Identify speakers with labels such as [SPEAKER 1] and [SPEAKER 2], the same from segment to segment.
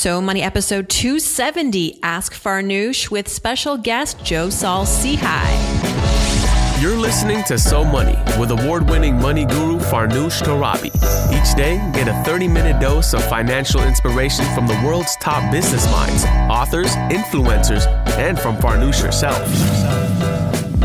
[SPEAKER 1] So Money episode 270, Ask Farnoosh with special guest Joe Saul Sehy.
[SPEAKER 2] You're listening to So Money with award winning money guru Farnoosh Torabi. Each day, get a 30 minute dose of financial inspiration from the world's top business minds, authors, influencers, and from Farnoosh herself.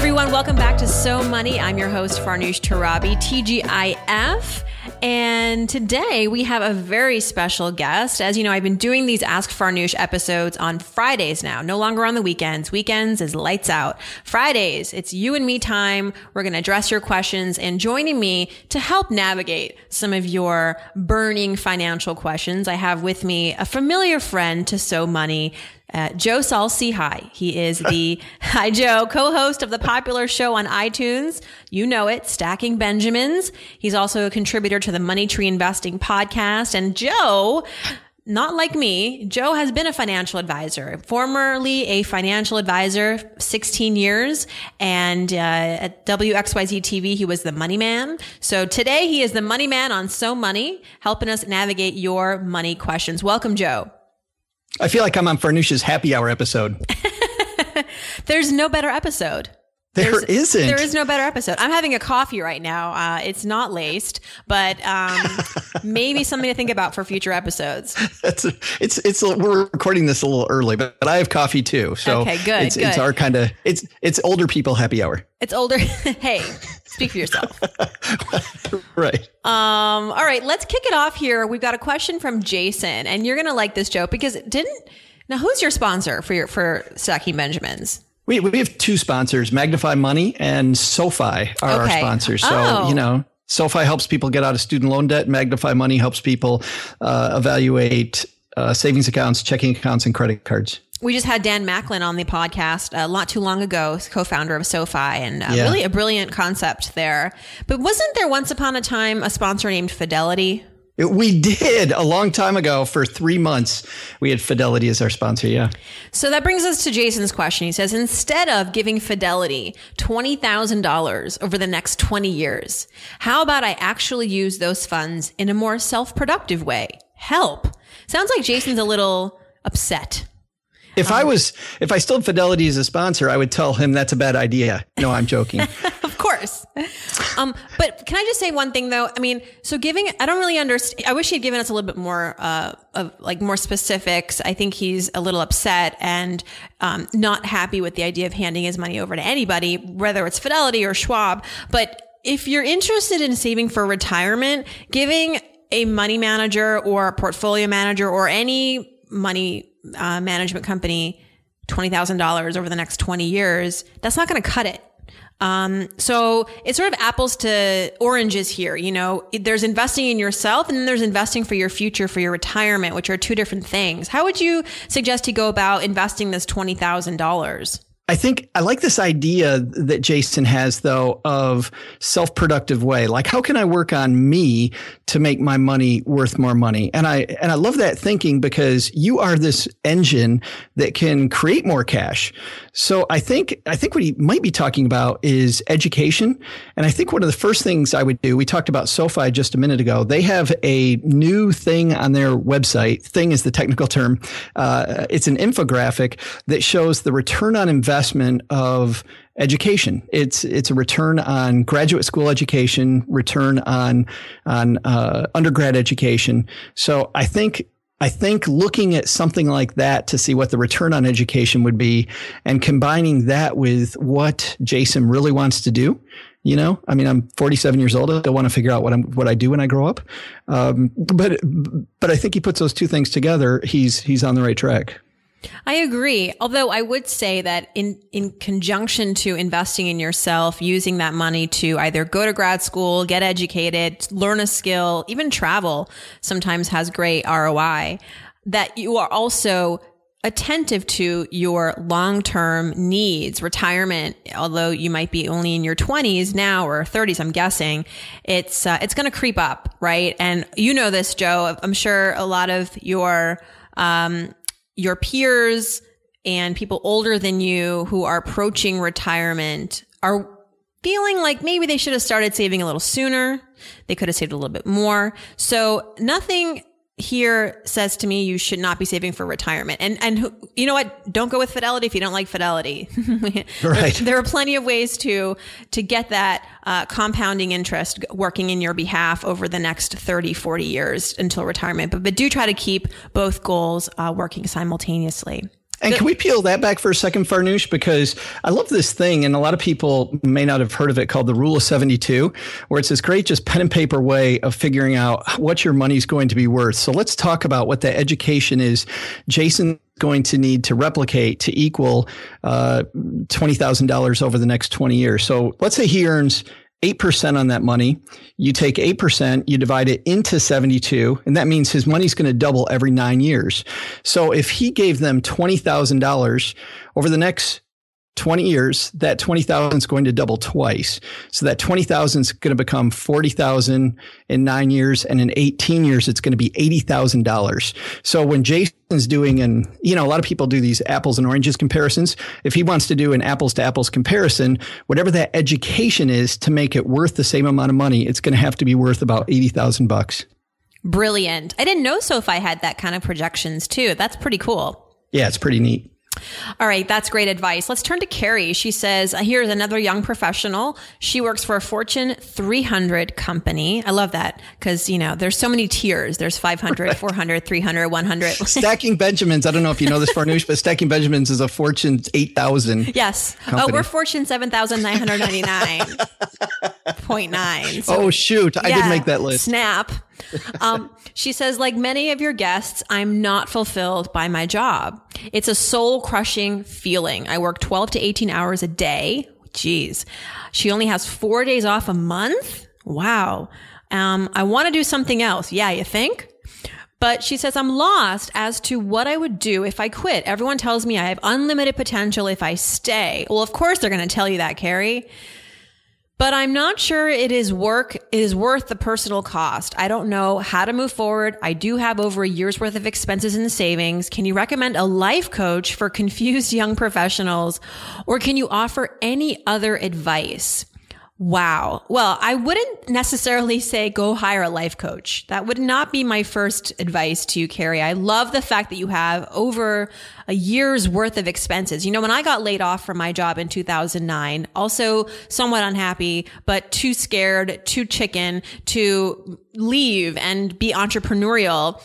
[SPEAKER 1] Everyone, welcome back to So Money. I'm your host, Farnoosh Torabi, TGIF. And today we have a very special guest. As you know, I've been doing these Ask Farnoosh episodes on Fridays now, no longer on the weekends. Weekends is lights out. Fridays, it's you and me time. We're going to address your questions and joining me to help navigate some of your burning financial questions. I have with me a familiar friend to So Money, uh, Joe Saul Sehy. He is the, hi Joe, co-host of the popular show on iTunes. You know it, Stacking Benjamins. He's also a contributor to the Money Tree Investing podcast. And Joe, not like me, Joe has been a financial advisor, formerly a financial advisor, 16 years. And uh, at WXYZ TV, he was the money man. So today he is the money man on So Money, helping us navigate your money questions. Welcome, Joe.
[SPEAKER 3] I feel like I'm on Farnoosh's happy hour episode.
[SPEAKER 1] There's no better episode.
[SPEAKER 3] There
[SPEAKER 1] There's,
[SPEAKER 3] isn't.
[SPEAKER 1] There is no better episode. I'm having a coffee right now. Uh, it's not laced, but um, maybe something to think about for future episodes.
[SPEAKER 3] That's a, it's it's a, we're recording this a little early, but, but I have coffee too. So
[SPEAKER 1] okay, good.
[SPEAKER 3] It's,
[SPEAKER 1] good.
[SPEAKER 3] it's our kind of it's it's older people happy hour.
[SPEAKER 1] It's older. hey, speak for yourself.
[SPEAKER 3] right.
[SPEAKER 1] Um. All right. Let's kick it off here. We've got a question from Jason, and you're gonna like this joke because it didn't now who's your sponsor for your for Stacking Benjamins?
[SPEAKER 3] We, we have two sponsors, Magnify Money and SoFi are okay. our sponsors. So,
[SPEAKER 1] oh.
[SPEAKER 3] you know, SoFi helps people get out of student loan debt. Magnify Money helps people uh, evaluate uh, savings accounts, checking accounts, and credit cards.
[SPEAKER 1] We just had Dan Macklin on the podcast a uh, lot too long ago, co-founder of SoFi, and uh, yeah. really a brilliant concept there. But wasn't there once upon a time a sponsor named Fidelity?
[SPEAKER 3] We did a long time ago for three months. We had Fidelity as our sponsor. Yeah.
[SPEAKER 1] So that brings us to Jason's question. He says, instead of giving Fidelity $20,000 over the next 20 years, how about I actually use those funds in a more self productive way? Help. Sounds like Jason's a little upset.
[SPEAKER 3] If um, I was, if I still had Fidelity as a sponsor, I would tell him that's a bad idea. No, I'm joking.
[SPEAKER 1] of course. Um, but can I just say one thing though? I mean, so giving, I don't really understand. I wish he'd given us a little bit more, uh, of like more specifics. I think he's a little upset and, um, not happy with the idea of handing his money over to anybody, whether it's Fidelity or Schwab. But if you're interested in saving for retirement, giving a money manager or a portfolio manager or any money uh, management company $20,000 over the next 20 years, that's not going to cut it. Um, so it's sort of apples to oranges here. You know, there's investing in yourself and then there's investing for your future, for your retirement, which are two different things. How would you suggest to go about investing this $20,000?
[SPEAKER 3] I think I like this idea that Jason has though of self-productive way. Like how can I work on me to make my money worth more money? And I and I love that thinking because you are this engine that can create more cash. So I think I think what he might be talking about is education. And I think one of the first things I would do, we talked about SoFi just a minute ago. They have a new thing on their website. Thing is the technical term. Uh, it's an infographic that shows the return on investment investment of education. It's it's a return on graduate school education, return on on uh, undergrad education. So I think I think looking at something like that to see what the return on education would be, and combining that with what Jason really wants to do. You know, I mean, I'm 47 years old. I want to figure out what I'm what I do when I grow up. Um, but but I think he puts those two things together. He's he's on the right track.
[SPEAKER 1] I agree. Although I would say that in, in conjunction to investing in yourself, using that money to either go to grad school, get educated, learn a skill, even travel sometimes has great ROI, that you are also attentive to your long-term needs, retirement, although you might be only in your 20s now or 30s, I'm guessing, it's, uh, it's going to creep up, right? And you know this, Joe. I'm sure a lot of your, um, your peers and people older than you who are approaching retirement are feeling like maybe they should have started saving a little sooner. They could have saved a little bit more. So nothing here says to me you should not be saving for retirement. And and you know what? Don't go with Fidelity if you don't like Fidelity. right. There, there, are plenty of ways to to get that uh, compounding interest working in your behalf over the next 30, 40 years until retirement. But but do try to keep both goals uh, working simultaneously.
[SPEAKER 3] And can we peel that back for a second, Farnoosh? Because I love this thing, and a lot of people may not have heard of it called the Rule of 72, where it's this great, just pen and paper way of figuring out what your money's going to be worth. So let's talk about what the education is Jason going to need to replicate to equal uh, $20,000 over the next 20 years. So let's say he earns 8% on that money. You take 8%, you divide it into 72, and that means his money's going to double every nine years. So if he gave them $20,000 over the next 20 years, that 20,000 is going to double twice. So that 20,000 is going to become 40,000 in nine years. And in 18 years, it's going to be $80,000. So when Jason's doing, and you know, a lot of people do these apples and oranges comparisons. If he wants to do an apples to apples comparison, whatever that education is to make it worth the same amount of money, it's going to have to be worth about 80,000 bucks.
[SPEAKER 1] Brilliant. I didn't know SoFi had that kind of projections too. That's pretty cool.
[SPEAKER 3] Yeah, it's pretty neat.
[SPEAKER 1] All right, that's great advice. Let's turn to Carrie. She says, uh, Here's another young professional. She works for a Fortune 300 company. I love that because, you know, there's so many tiers. There's 500, 400, 300, 100.
[SPEAKER 3] Stacking Benjamins. I don't know if you know this, Farnoosh, but Stacking Benjamins is a Fortune 8,000.
[SPEAKER 1] Yes. Oh, company. Oh, we're Fortune 7,999.9.
[SPEAKER 3] So, oh, shoot. I yeah, did make that list.
[SPEAKER 1] Snap. Um, she says, like many of your guests, I'm not fulfilled by my job. It's a soul crushing feeling. I work 12 to 18 hours a day. Jeez. She only has four days off a month. Wow. Um, I want to do something else. Yeah, you think? But she says, I'm lost as to what I would do if I quit. Everyone tells me I have unlimited potential if I stay. Well, of course they're going to tell you that, Carrie but I'm not sure it is work it is worth the personal cost. I don't know how to move forward. I do have over a year's worth of expenses the savings. Can you recommend a life coach for confused young professionals or can you offer any other advice? Wow. Well, I wouldn't necessarily say go hire a life coach. That would not be my first advice to you, Carrie. I love the fact that you have over a year's worth of expenses. You know, when I got laid off from my job in 2009, also somewhat unhappy, but too scared, too chicken to leave and be entrepreneurial.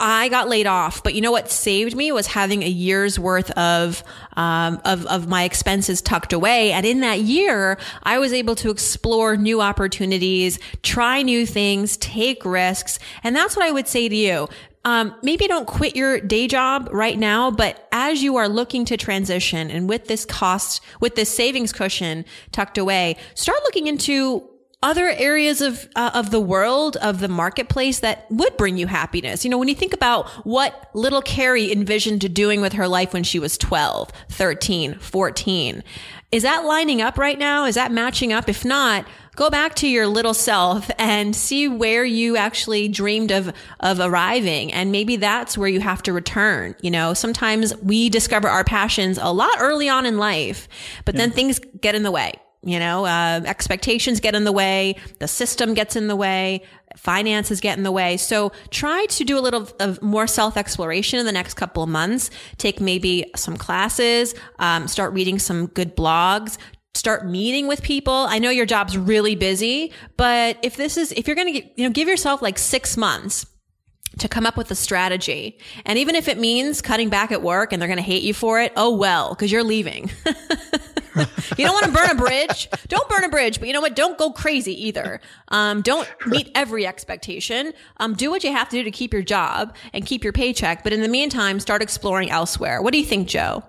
[SPEAKER 1] I got laid off, but you know what saved me was having a year's worth of, um, of, of my expenses tucked away. And in that year, I was able to explore new opportunities, try new things, take risks. And that's what I would say to you. Um, maybe don't quit your day job right now, but as you are looking to transition and with this cost, with this savings cushion tucked away, start looking into other areas of uh, of the world of the marketplace that would bring you happiness. You know, when you think about what little Carrie envisioned doing with her life when she was 12, 13, 14, is that lining up right now? Is that matching up? If not, go back to your little self and see where you actually dreamed of of arriving and maybe that's where you have to return you know sometimes we discover our passions a lot early on in life but yeah. then things get in the way you know, uh, expectations get in the way, the system gets in the way, finances get in the way. So try to do a little of more self exploration in the next couple of months. Take maybe some classes, um, start reading some good blogs, start meeting with people. I know your job's really busy, but if this is, if you're going to, you know, give yourself like six months to come up with a strategy. And even if it means cutting back at work and they're going to hate you for it, oh well, because you're leaving. you don't want to burn a bridge. Don't burn a bridge, but you know what? Don't go crazy either. Um, don't meet every expectation. Um, do what you have to do to keep your job and keep your paycheck. But in the meantime, start exploring elsewhere. What do you think, Joe?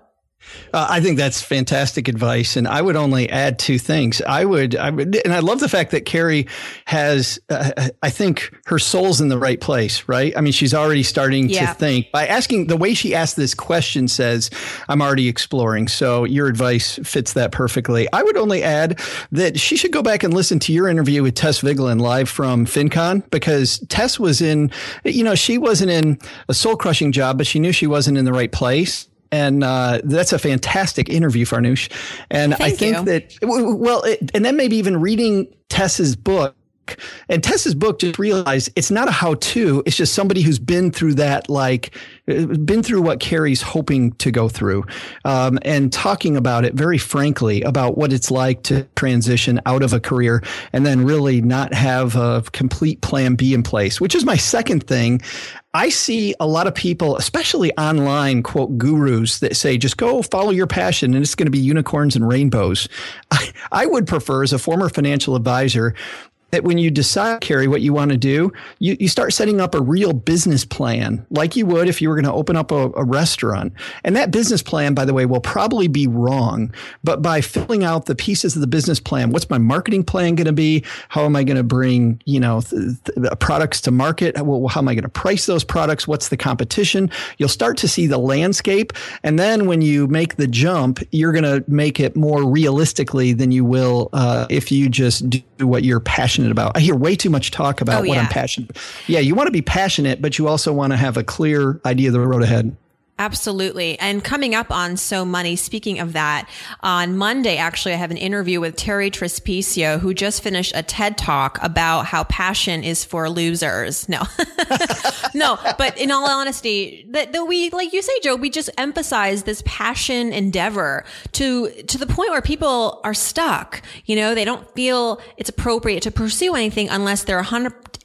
[SPEAKER 3] Uh, I think that's fantastic advice, and I would only add two things. I would, I would, and I love the fact that Carrie has. Uh, I think her soul's in the right place, right? I mean, she's already starting yeah. to think by asking. The way she asked this question says, "I'm already exploring." So your advice fits that perfectly. I would only add that she should go back and listen to your interview with Tess Vigeland live from FinCon because Tess was in. You know, she wasn't in a soul crushing job, but she knew she wasn't in the right place and uh, that's a fantastic interview, Farnoosh. And
[SPEAKER 1] Thank
[SPEAKER 3] I think
[SPEAKER 1] you.
[SPEAKER 3] that well, it, and then maybe even reading Tess's book. And Tess's book just realized it's not a how to, it's just somebody who's been through that, like, uh, been through what Carrie's hoping to go through um, and talking about it very frankly about what it's like to transition out of a career and then really not have a complete plan B in place, which is my second thing. I see a lot of people, especially online, quote gurus that say, just go follow your passion and it's going to be unicorns and rainbows. I, I would prefer, as a former financial advisor, that when you decide, Carrie, what you want to do, you, you start setting up a real business plan like you would if you were going to open up a, a, restaurant. And that business plan, by the way, will probably be wrong. But by filling out the pieces of the business plan, what's my marketing plan going to be? How am I going to bring, you know, th- th- products to market? How, how am I going to price those products? What's the competition? You'll start to see the landscape. And then when you make the jump, you're going to make it more realistically than you will uh, if you just do what you're passionate about. I hear way too much talk about
[SPEAKER 1] Oh,
[SPEAKER 3] what
[SPEAKER 1] yeah.
[SPEAKER 3] I'm passionate. About. Yeah, you want to be passionate, but you also want to have a clear idea of the road ahead.
[SPEAKER 1] Absolutely. And coming up on So Money, speaking of that, on Monday, actually, I have an interview with Terri Trespicio, who just finished a TED talk about how passion is for losers. No, no, but in all honesty, that, that we, like you say, Joe, we just emphasize this passion endeavor to, to the point where people are stuck. You know, they don't feel it's appropriate to pursue anything unless they're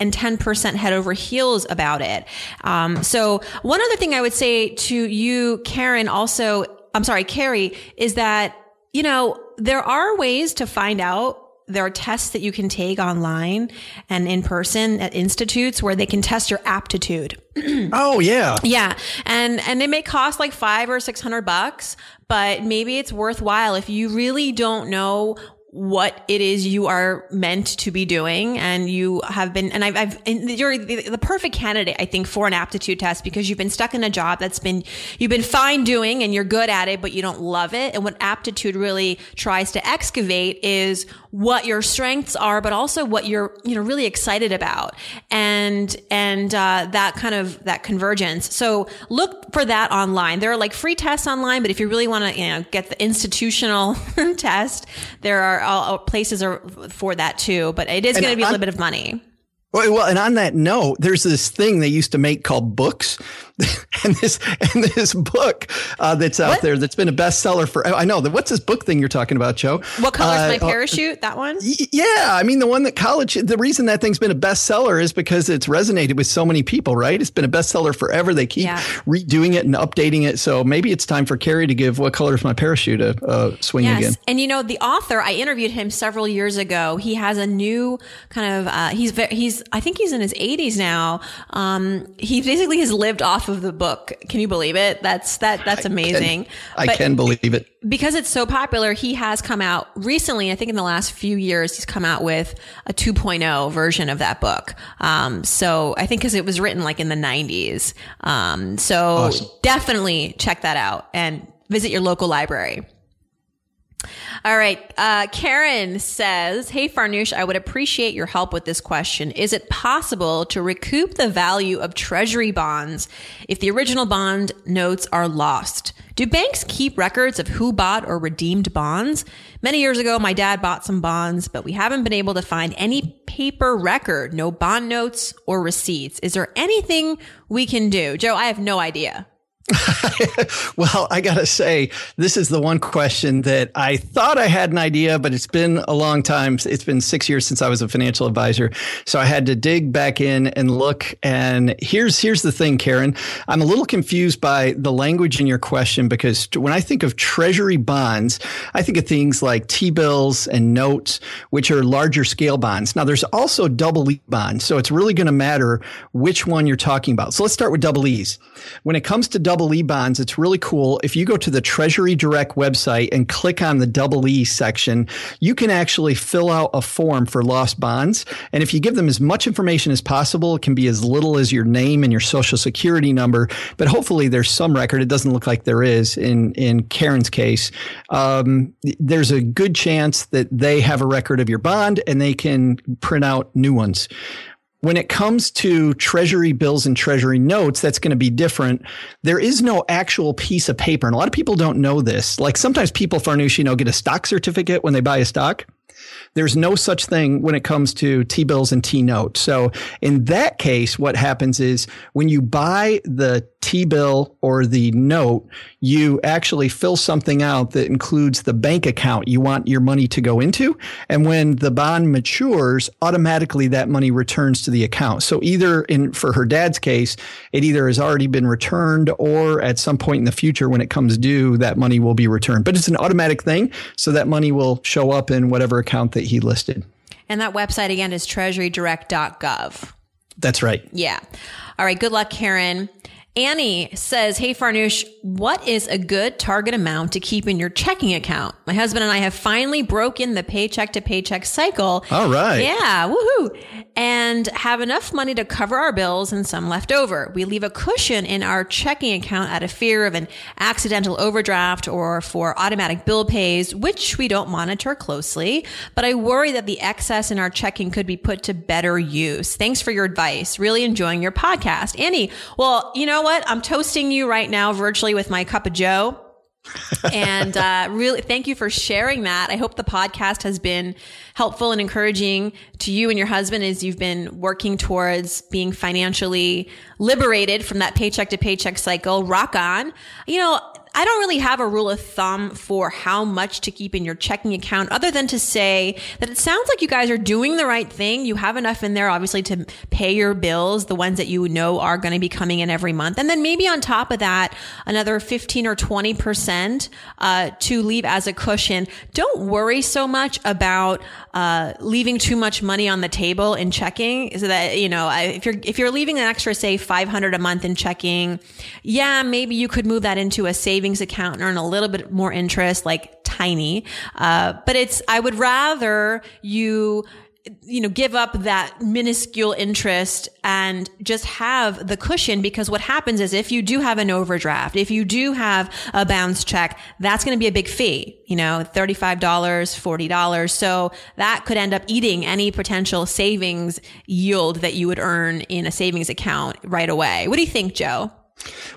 [SPEAKER 1] 110% head over heels about it. Um, so one other thing I would say to you, Karen, also, I'm sorry, Carrie, is that, you know, there are ways to find out there are tests that you can take online and in person at institutes where they can test your aptitude.
[SPEAKER 3] Oh yeah.
[SPEAKER 1] Yeah. And, and it may cost like five or 600 bucks, but maybe it's worthwhile if you really don't know what it is you are meant to be doing. And you have been and I've, I've and you're the, the perfect candidate I think for an aptitude test because you've been stuck in a job that's been you've been fine doing and you're good at it but you don't love it. And what aptitude really tries to excavate is what your strengths are but also what you're you know really excited about. And and uh, that kind of that convergence. So look for that online. There are like free tests online but if you really want to you know get the institutional test there are all, places are for that too but it is going to be a little bit of money.
[SPEAKER 3] Well, well, and on that note, there's this thing they used to make called books, and this and this book uh, that's out
[SPEAKER 1] What?
[SPEAKER 3] there that's been a bestseller for. I know that. What's this book thing you're talking about, Joe?
[SPEAKER 1] what color's
[SPEAKER 3] Uh,
[SPEAKER 1] my
[SPEAKER 3] uh,
[SPEAKER 1] parachute that one
[SPEAKER 3] Yeah, I mean the one that college. The reason that thing's been a bestseller is because it's resonated with so many people, right? It's been a bestseller forever. They keep
[SPEAKER 1] Yeah.
[SPEAKER 3] redoing it and updating it. So maybe it's time for Carrie to give "What Color Is My Parachute" a, a swing
[SPEAKER 1] Yes.
[SPEAKER 3] again.
[SPEAKER 1] And you know, the author, I interviewed him several years ago. He has a new kind of, uh, he's, ve- he's, I think he's in his 80s now. Um, he basically has lived off of the book. Can you believe it? That's, that, that's amazing.
[SPEAKER 3] I
[SPEAKER 1] But
[SPEAKER 3] can believe it.
[SPEAKER 1] because it's so popular, he has come out recently. I think in the last few years, he's come out with a 2.0 version of that book. Um, so I think because it was written like in the 90s. Um, so
[SPEAKER 3] Awesome.
[SPEAKER 1] definitely check that out and visit your local library. All right. Uh, Karen says, Hey, Farnoosh, I would appreciate your help with this question. Is it possible to recoup the value of treasury bonds if the original bond notes are lost? Do banks keep records of who bought or redeemed bonds? Many years ago, my dad bought some bonds, but we haven't been able to find any paper record, no bond notes or receipts. Is there anything we can do? Joe, I have no idea.
[SPEAKER 3] Well, I got to say, this is the one question that I thought I had an idea, but it's been a long time. It's been six years since I was a financial advisor. So I had to dig back in and look. And here's, here's the thing, Karen. I'm a little confused by the language in your question because when I think of treasury bonds, I think of things like T-bills and notes, which are larger scale bonds. Now there's also double E bonds. So it's really going to matter which one you're talking about. So let's start with double E's. When it comes to double E bonds, it's really cool. If you go to the Treasury Direct website and click on the double E section, you can actually fill out a form for lost bonds. And if you give them as much information as possible, it can be as little as your name and your social security number, but hopefully there's some record. It doesn't look like there is in, in Karen's case. Um, there's a good chance that they have a record of your bond and they can print out new ones When it comes to treasury bills and treasury notes, that's going to be different. There is no actual piece of paper. And a lot of people don't know this. Like sometimes people, Farnoosh, you know, get a stock certificate when they buy a stock. There's no such thing when it comes to T bills and T notes. So in that case, what happens is when you buy the T bill or the note, you actually fill something out that includes the bank account you want your money to go into. And when the bond matures, automatically that money returns to the account. So either in, for her dad's case, it either has already been returned or at some point in the future when it comes due, that money will be returned. But it's an automatic thing. So that money will show up in whatever account that he listed.
[SPEAKER 1] And that website again is treasurydirect.gov.
[SPEAKER 3] That's right.
[SPEAKER 1] Yeah. All right. Good luck, Karen. Annie says, Hey Farnoosh, what is a good target amount to keep in your checking account? My husband and I have finally broken the paycheck to paycheck cycle.
[SPEAKER 3] All right.
[SPEAKER 1] Yeah. Woohoo. And have enough money to cover our bills and some left over. We leave a cushion in our checking account out of fear of an accidental overdraft or for automatic bill pays, which we don't monitor closely. But I worry that the excess in our checking could be put to better use. Thanks for your advice. Really enjoying your podcast. Annie, well, you know, what? I'm toasting you right now virtually with my cup of Joe. and uh, really, thank you for sharing that. I hope the podcast has been helpful and encouraging to you and your husband as you've been working towards being financially liberated from that paycheck to paycheck cycle. Rock on. You know, I don't really have a rule of thumb for how much to keep in your checking account other than to say that it sounds like you guys are doing the right thing. You have enough in there, obviously, to pay your bills, the ones that you know are going to be coming in every month. And then maybe on top of that, another 15 or 20% uh, to leave as a cushion. Don't worry so much about uh, leaving too much money on the table in checking so that, you know, if you're, if you're leaving an extra, say 500 a month in checking, yeah, maybe you could move that into a savings savings account and earn a little bit more interest, like tiny. Uh, but it's, I would rather you, you know, give up that minuscule interest and just have the cushion because what happens is if you do have an overdraft, if you do have a bounce check, that's going to be a big fee, you know, $35, $40. So that could end up eating any potential savings yield that you would earn in a savings account right away. What do you think, Joe?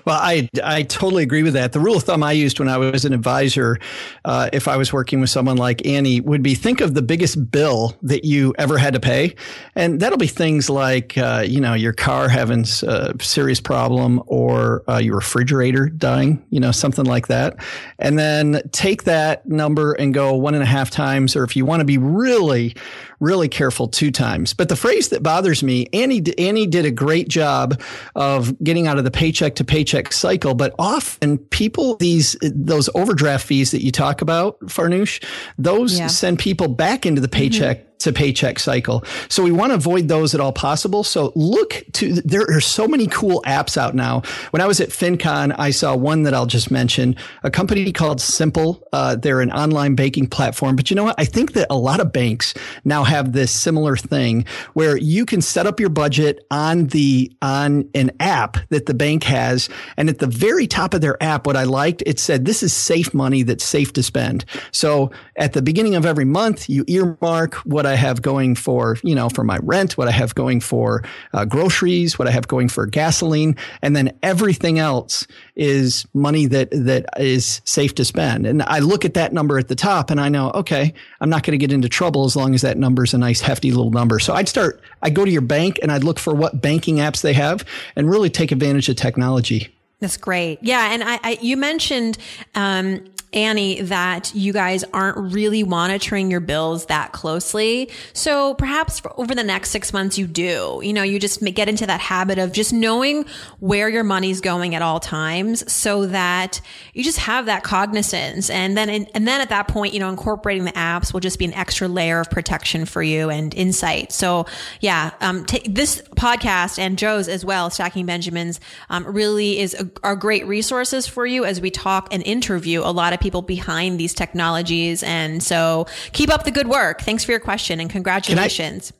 [SPEAKER 3] Well, I, I totally agree with that. The rule of thumb I used when I was an advisor, uh, if I was working with someone like Annie, would be think of the biggest bill that you ever had to pay. And that'll be things like, uh, you know, your car having a serious problem or uh, your refrigerator dying, you know, something like that. And then take that number and go one and a half times, or if you want to be really, really careful two times. But the phrase that bothers me, Annie, Annie did a great job of getting out of the paycheck to paycheck cycle. But often people, these, those overdraft fees that you talk about, Farnoosh, those yeah. send people back into the paycheck mm-hmm to paycheck cycle. So we want to avoid those at all possible. So look to, there are so many cool apps out now. When I was at FinCon, I saw one that I'll just mention, a company called Simple. Uh, they're an online banking platform. But you know what? I think that a lot of banks now have this similar thing where you can set up your budget on the, on an app that the bank has. And at the very top of their app, what I liked, it said, this is safe money that's safe to spend. So at the beginning of every month, you earmark what I have going for, you know, for my rent, what I have going for uh, groceries, what I have going for gasoline, and then everything else is money that that is safe to spend. And I look at that number at the top and I know, okay, I'm not going to get into trouble as long as that number is a nice hefty little number. So I'd start, I'd go to your bank and I'd look for what banking apps they have and really take advantage of technology.
[SPEAKER 1] That's great. Yeah, and I, I you mentioned um, Annie, that you guys aren't really monitoring your bills that closely. So perhaps over the next six months, you do. You know, you just get into that habit of just knowing where your money's going at all times so that you just have that cognizance. And then, and then at that point, you know, incorporating the apps will just be an extra layer of protection for you and insight. So yeah, um, t- this podcast and Joe's as well, Stacking Benjamins, um, really is a, are great resources for you as we talk and interview a lot of people behind these technologies. And so keep up the good work. Thanks for your question and congratulations.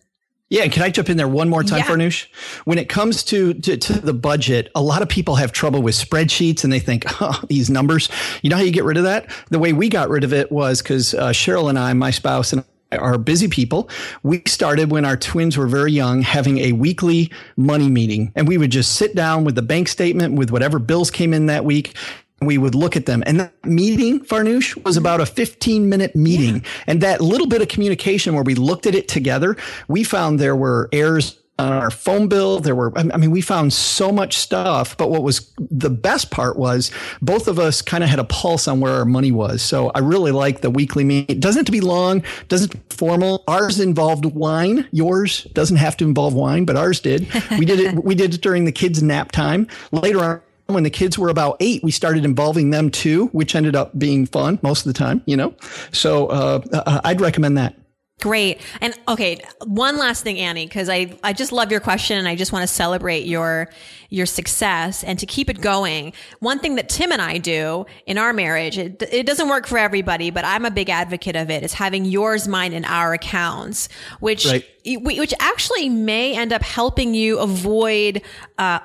[SPEAKER 3] Yeah, can I jump in there one more time, yeah. Farnoosh? When it comes to, to, to the budget, a lot of people have trouble with spreadsheets, and they think, "Oh, these numbers." You know how you get rid of that? The way we got rid of it was because uh, Cheryl and I, my spouse, and I are busy people. We started when our twins were very young, having a weekly money meeting. And we would just sit down with the bank statement, with whatever bills came in that week. We would look at them. And that meeting, Farnoosh, was about a 15 minute meeting. Yeah. And that little bit of communication where we looked at it together, we found there were errors on our phone bill. There were, I mean, we found so much stuff, but what was the best part was both of us kind of had a pulse on where our money was. So I really like the weekly meet. It doesn't have to be long, doesn't formal. Ours involved wine. Yours doesn't have to involve wine, but ours did. We did it, we did it during the kids' nap time. Later on, when the kids were about eight, we started involving them too, which ended up being fun most of the time, you know? So, uh, uh I'd recommend that.
[SPEAKER 1] Great. And okay, one last thing, Annie, because I, I just love your question and I just want to celebrate your your success and to keep it going. One thing that Tim and I do in our marriage, it, it doesn't work for everybody, but I'm a big advocate of it, is having yours, mine, and our accounts, which right. which actually may end up helping you avoid uh,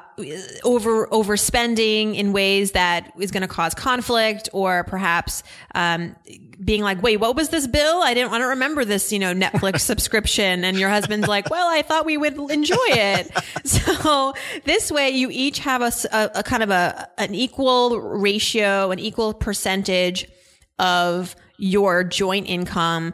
[SPEAKER 1] over overspending in ways that is going to cause conflict or perhaps um, being like, wait, what was this bill? I didn't, want don't remember this, you know, Netflix subscription. And your husband's like, well, I thought we would enjoy it. So this way you each have a, a, a kind of a, an equal ratio, an equal percentage of your joint income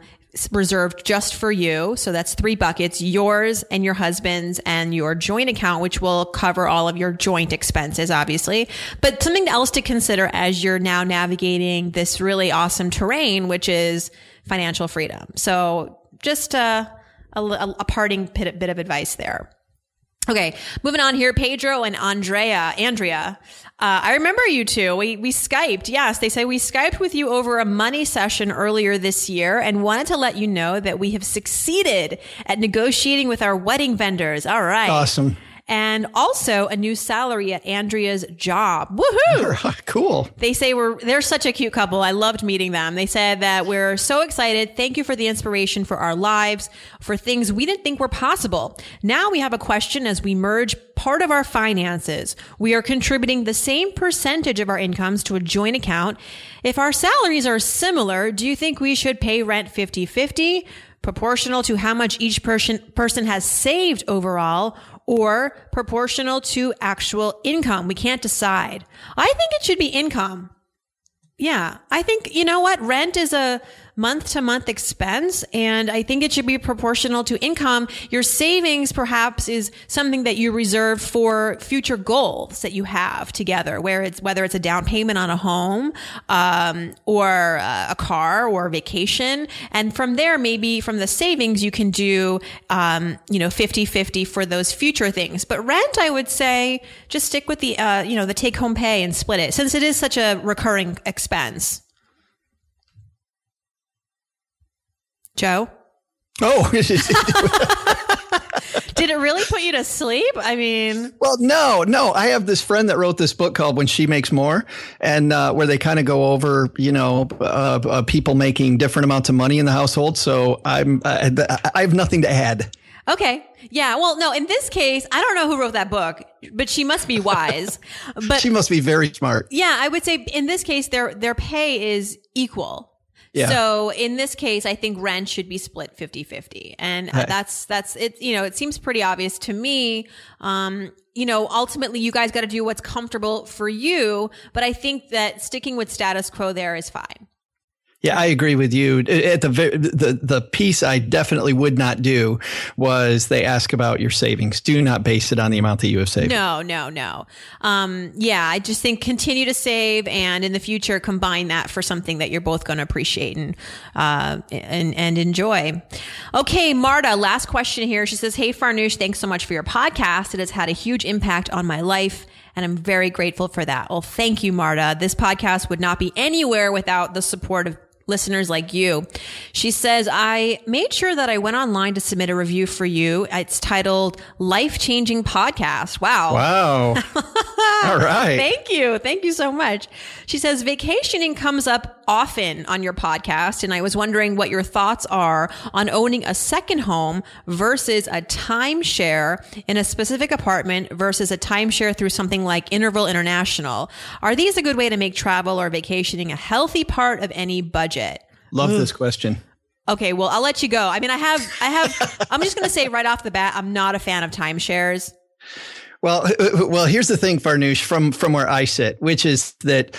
[SPEAKER 1] reserved just for you. So that's three buckets, yours and your husband's and your joint account, which will cover all of your joint expenses, obviously. But something else to consider as you're now navigating this really awesome terrain, which is financial freedom. So just uh, a, a, a parting bit, bit of advice there. Okay, moving on here, Pedro and Andrea, Andrea. Uh, I remember you two. We we skyped. Yes, they say we skyped with you over a money session earlier this year, and wanted to let you know that we have succeeded at negotiating with our wedding vendors. All right,
[SPEAKER 3] awesome
[SPEAKER 1] and also a new salary at Andrea's job. Woohoo!
[SPEAKER 3] cool.
[SPEAKER 1] They say we're they're such a cute couple. I loved meeting them. They said that we're so excited. Thank you for the inspiration for our lives, for things we didn't think were possible. Now we have a question as we merge part of our finances. We are contributing the same percentage of our incomes to a joint account. If our salaries are similar, do you think we should pay rent 50-50? proportional to how much each person person has saved overall or proportional to actual income. We can't decide. I think it should be income. Yeah. I think, you know what? Rent is a, month to month expense. And I think it should be proportional to income. Your savings perhaps is something that you reserve for future goals that you have together, where it's, whether it's a down payment on a home, um, or uh, a car or a vacation. And from there, maybe from the savings, you can do, um, you know, 50 50 for those future things. But rent, I would say, just stick with the, uh, you know, the take home pay and split it since it is such a recurring expense. Joe?
[SPEAKER 3] Oh.
[SPEAKER 1] Did it really put you to sleep? I mean,
[SPEAKER 3] well, no, no. I have this friend that wrote this book called "When She Makes More," and uh, where they kind of go over, you know, uh, uh, people making different amounts of money in the household. So I'm, I have nothing to add.
[SPEAKER 1] Okay. Yeah. Well, no, in this case, I don't know who wrote that book, but she must be wise. But
[SPEAKER 3] she must be very smart.
[SPEAKER 1] Yeah. I would say in this case, their, their pay is equal. Yeah. So in this case, I think rent should be split 50 50. And right. that's, that's it. You know, it seems pretty obvious to me. Um, you know, ultimately you guys got to do what's comfortable for you. But I think that sticking with status quo there is fine.
[SPEAKER 3] Yeah, I agree with you. At the the the piece I definitely would not do was they ask about your savings. Do not base it on the amount that you have saved.
[SPEAKER 1] No, no, no. Um, yeah, I just think continue to save, and in the future combine that for something that you're both going to appreciate and uh, and and enjoy. Okay, Marta. Last question here. She says, "Hey Farnoosh, thanks so much for your podcast. It has had a huge impact on my life." And I'm very grateful for that. Well, thank you, Marta. This podcast would not be anywhere without the support of listeners like you. She says, I made sure that I went online to submit a review for you. It's titled Life Changing Podcast. Wow.
[SPEAKER 3] Wow. All right.
[SPEAKER 1] Thank you. Thank you so much. She says, vacationing comes up often on your podcast. And I was wondering what your thoughts are on owning a second home versus a timeshare in a specific apartment versus a timeshare through something like Interval International. Are these a good way to make travel or vacationing a healthy part of any budget?
[SPEAKER 3] Love this question.
[SPEAKER 1] Okay, well, I'll let you go. I mean, I have, I have, I'm just going to say right off the bat, I'm not a fan of timeshares.
[SPEAKER 3] Well, well, here's the thing, Farnoosh, from from where I sit, which is that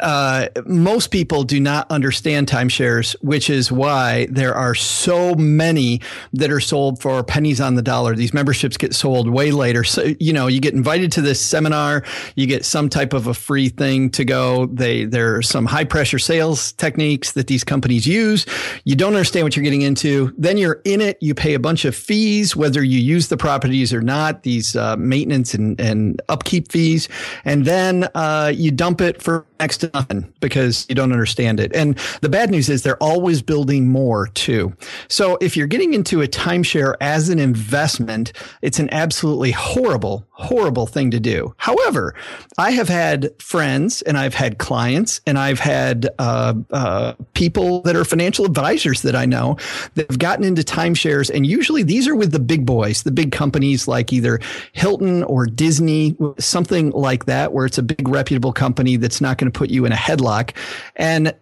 [SPEAKER 3] uh, most people do not understand timeshares, which is why there are so many that are sold for pennies on the dollar. These memberships get sold way later. So, you know, you get invited to this seminar, you get some type of a free thing to go. They, there are some high pressure sales techniques that these companies use. You don't understand what you're getting into. Then you're in it. You pay a bunch of fees, whether you use the properties or not, these uh, maintenance and, and upkeep fees. And then uh, you dump it for next to nothing because you don't understand it. And the bad news is they're always building more too. So if you're getting into a timeshare as an investment, it's an absolutely horrible, horrible thing to do. However, I have had friends and I've had clients and I've had uh, uh, people that are financial advisors that I know that have gotten into timeshares. And usually these are with the big boys, the big companies like either Hilton or Disney, something like that, where it's a big reputable company that's not going to put you in a headlock. And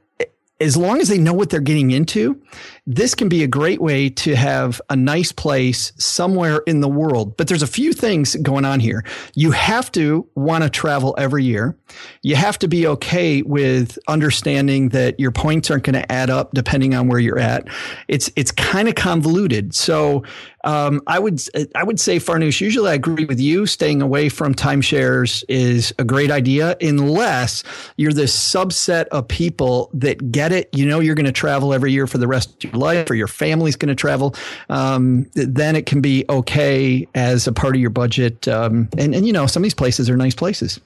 [SPEAKER 3] as long as they know what they're getting into, this can be a great way to have a nice place somewhere in the world. But there's a few things going on here. You have to want to travel every year. You have to be okay with understanding that your points aren't going to add up depending on where you're at. It's it's kind of convoluted. So um, I would I would say Farnoosh. Usually, I agree with you. Staying away from timeshares is a great idea, unless you're this subset of people that get it. You know, you're going to travel every year for the rest of your life or your family's going to travel, um, then it can be okay as a part of your budget. Um, and, and, you know, some of these places are nice places.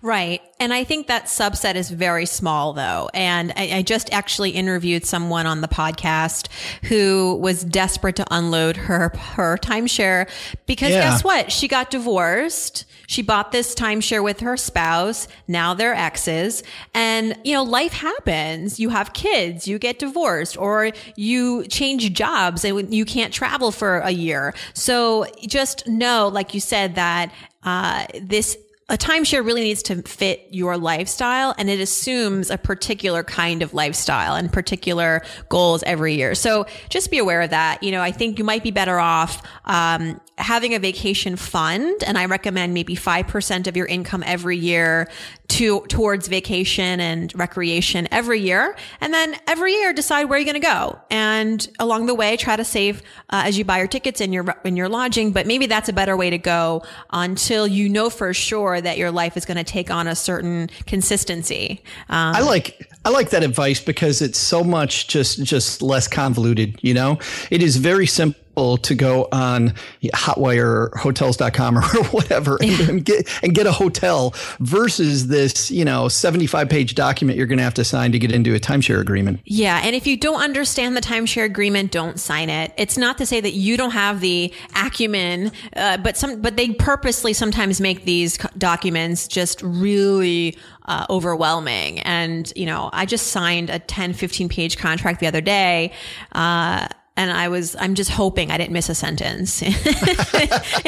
[SPEAKER 1] Right. And I think that subset is very small though. And I, I, just actually interviewed someone on the podcast who was desperate to unload her, her timeshare because yeah. guess what? She got divorced. She bought this timeshare with her spouse. Now they're exes. And, you know, life happens. You have kids, you get divorced or you change jobs and you can't travel for a year. So just know, like you said, that uh, this a timeshare really needs to fit your lifestyle and it assumes a particular kind of lifestyle and particular goals every year. So just be aware of that. You know, I think you might be better off, um, having a vacation fund. And I recommend maybe 5% of your income every year to towards vacation and recreation every year. And then every year decide where you're going to go. And along the way try to save uh, as you buy your tickets and your in your lodging. But maybe that's a better way to go until you know for sure that your life is going to take on a certain consistency.
[SPEAKER 3] Um, i like i like that advice because it's so much just just less convoluted you know? It is very simple to go on Hotwire or hotels.com or whatever and, and, get and get a hotel versus this, you know, 75 page document you're going to have to sign to get into a timeshare agreement.
[SPEAKER 1] Yeah. And if you don't understand the timeshare agreement, don't sign it. It's not to say that you don't have the acumen, uh, but some, but they purposely sometimes make these documents just really uh, overwhelming. And, you know, I just signed a 10, 15 page contract the other day. Uh, and I was, I'm just hoping I didn't miss a sentence in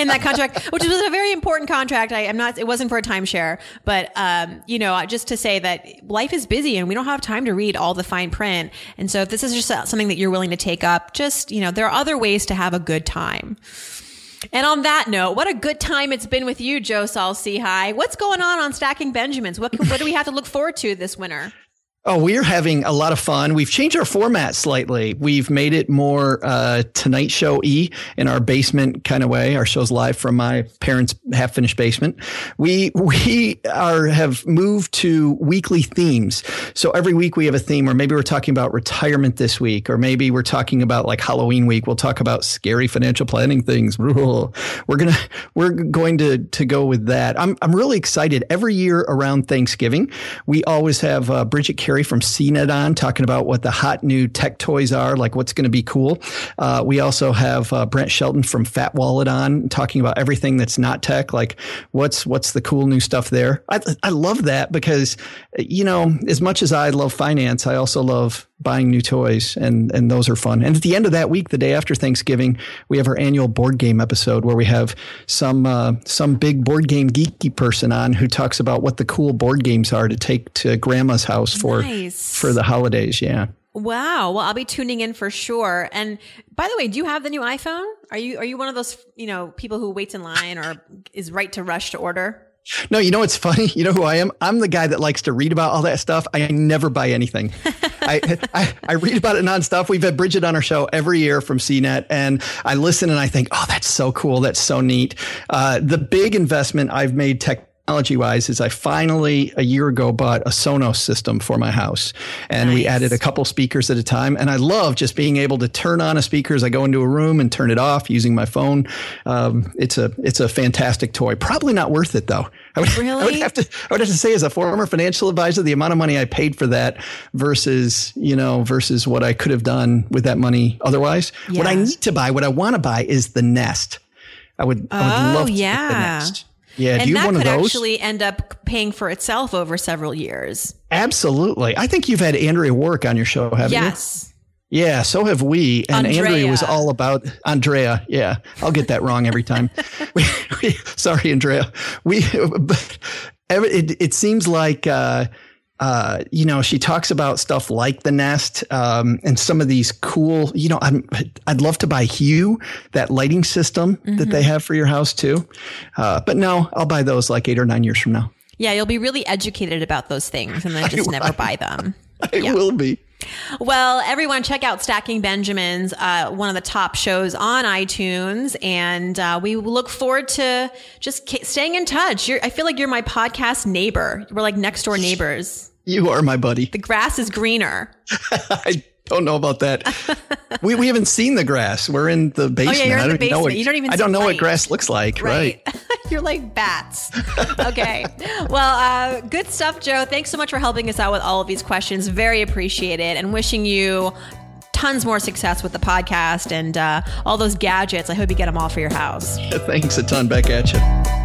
[SPEAKER 1] that contract, which was a very important contract. I, am not, it wasn't for a timeshare, but, um, you know, just to say that life is busy and we don't have time to read all the fine print. And so if this is just something that you're willing to take up, just, you know, there are other ways to have a good time. And on that note, what a good time it's been with you, Joe Saul Sehy. What's going on on Stacking Benjamins? What, what do we have to look forward to this winter?
[SPEAKER 3] Oh, we're having a lot of fun. We've changed our format slightly. We've made it more uh, Tonight Show e in our basement kind of way. Our show's live from my parents' half finished basement. We we are have moved to weekly themes. So every week we have a theme, or maybe we're talking about retirement this week, or maybe we're talking about like Halloween week. We'll talk about scary financial planning things. We're gonna we're going to to go with that. I'm I'm really excited. Every year around Thanksgiving, we always have uh, Bridget Carey from CNET on talking about what the hot new tech toys are, like what's going to be cool. Uh, we also have uh, Brent Shelton from Fat Wallet on talking about everything that's not tech, like what's what's the cool new stuff there. I, I love that because you know as much as I love finance, I also love buying new toys and and those are fun. And at the end of that week, the day after Thanksgiving, we have our annual board game episode where we have some uh, some big board game geeky person on who talks about what the cool board games are to take to grandma's house for nice. for the holidays. Yeah.
[SPEAKER 1] Wow. Well, I'll be tuning in for sure. And by the way, do you have the new iPhone? Are you are you one of those you know people who waits in line or is right to rush to order?
[SPEAKER 3] No, you know what's funny? You know who I am? I'm the guy that likes to read about all that stuff. I never buy anything. I, I, I read about it nonstop. We've had Bridget on our show every year from CNET, and I listen and I think, oh, that's so cool. That's so neat. Uh, the big investment I've made tech technology wise is I finally a year ago bought a Sonos system for my house and nice. we added a couple speakers at a time. And I love just being able to turn on a speaker as I go into a room and turn it off using my phone. Um, it's a, it's a fantastic toy. Probably not worth it though. I would, really? I would have to, I would have to say as a former financial advisor, the amount of money I paid for that versus, you know, versus what I could have done with that money otherwise. Yeah. What I need to buy, what I want to buy is the Nest. I would, I would
[SPEAKER 1] oh,
[SPEAKER 3] love to
[SPEAKER 1] yeah.
[SPEAKER 3] the Nest. Yeah,
[SPEAKER 1] and
[SPEAKER 3] do you
[SPEAKER 1] that
[SPEAKER 3] one
[SPEAKER 1] could
[SPEAKER 3] of those?
[SPEAKER 1] actually end up paying for itself over several years.
[SPEAKER 3] Absolutely. I think you've had Andrea Woroch on your show, haven't
[SPEAKER 1] yes.
[SPEAKER 3] you? Yes. Yeah, so have we. And
[SPEAKER 1] Andrea.
[SPEAKER 3] Andrea was all about Andrea. Yeah, I'll get that wrong every time. we, we, sorry, Andrea. We, but it, it seems like uh, uh, you know, she talks about stuff like the Nest um, and some of these cool. You know, I'm, I'd love to buy Hue, that lighting system mm-hmm. that they have for your house too. Uh, but no, I'll buy those like eight or nine years from now.
[SPEAKER 1] Yeah, you'll be really educated about those things, and then just I, never I, buy them.
[SPEAKER 3] I yeah. will be.
[SPEAKER 1] Well, everyone, check out Stacking Benjamins, uh, one of the top shows on iTunes, and uh, we look forward to just staying in touch. You're, I feel like you're my podcast neighbor. We're like next door neighbors.
[SPEAKER 3] You are my buddy.
[SPEAKER 1] The grass is greener.
[SPEAKER 3] I don't know about that. we, we haven't seen the grass. We're in the basement.
[SPEAKER 1] Oh, yeah, you're in the basement.
[SPEAKER 3] What,
[SPEAKER 1] you don't even.
[SPEAKER 3] I don't know
[SPEAKER 1] light.
[SPEAKER 3] what grass looks like. Right. right.
[SPEAKER 1] you're like bats. Okay. well, uh, good stuff, Joe. Thanks so much for helping us out with all of these questions. Very appreciated, and wishing you tons more success with the podcast and uh, all those gadgets. I hope you get them all for your house.
[SPEAKER 3] Thanks a ton. Back at you.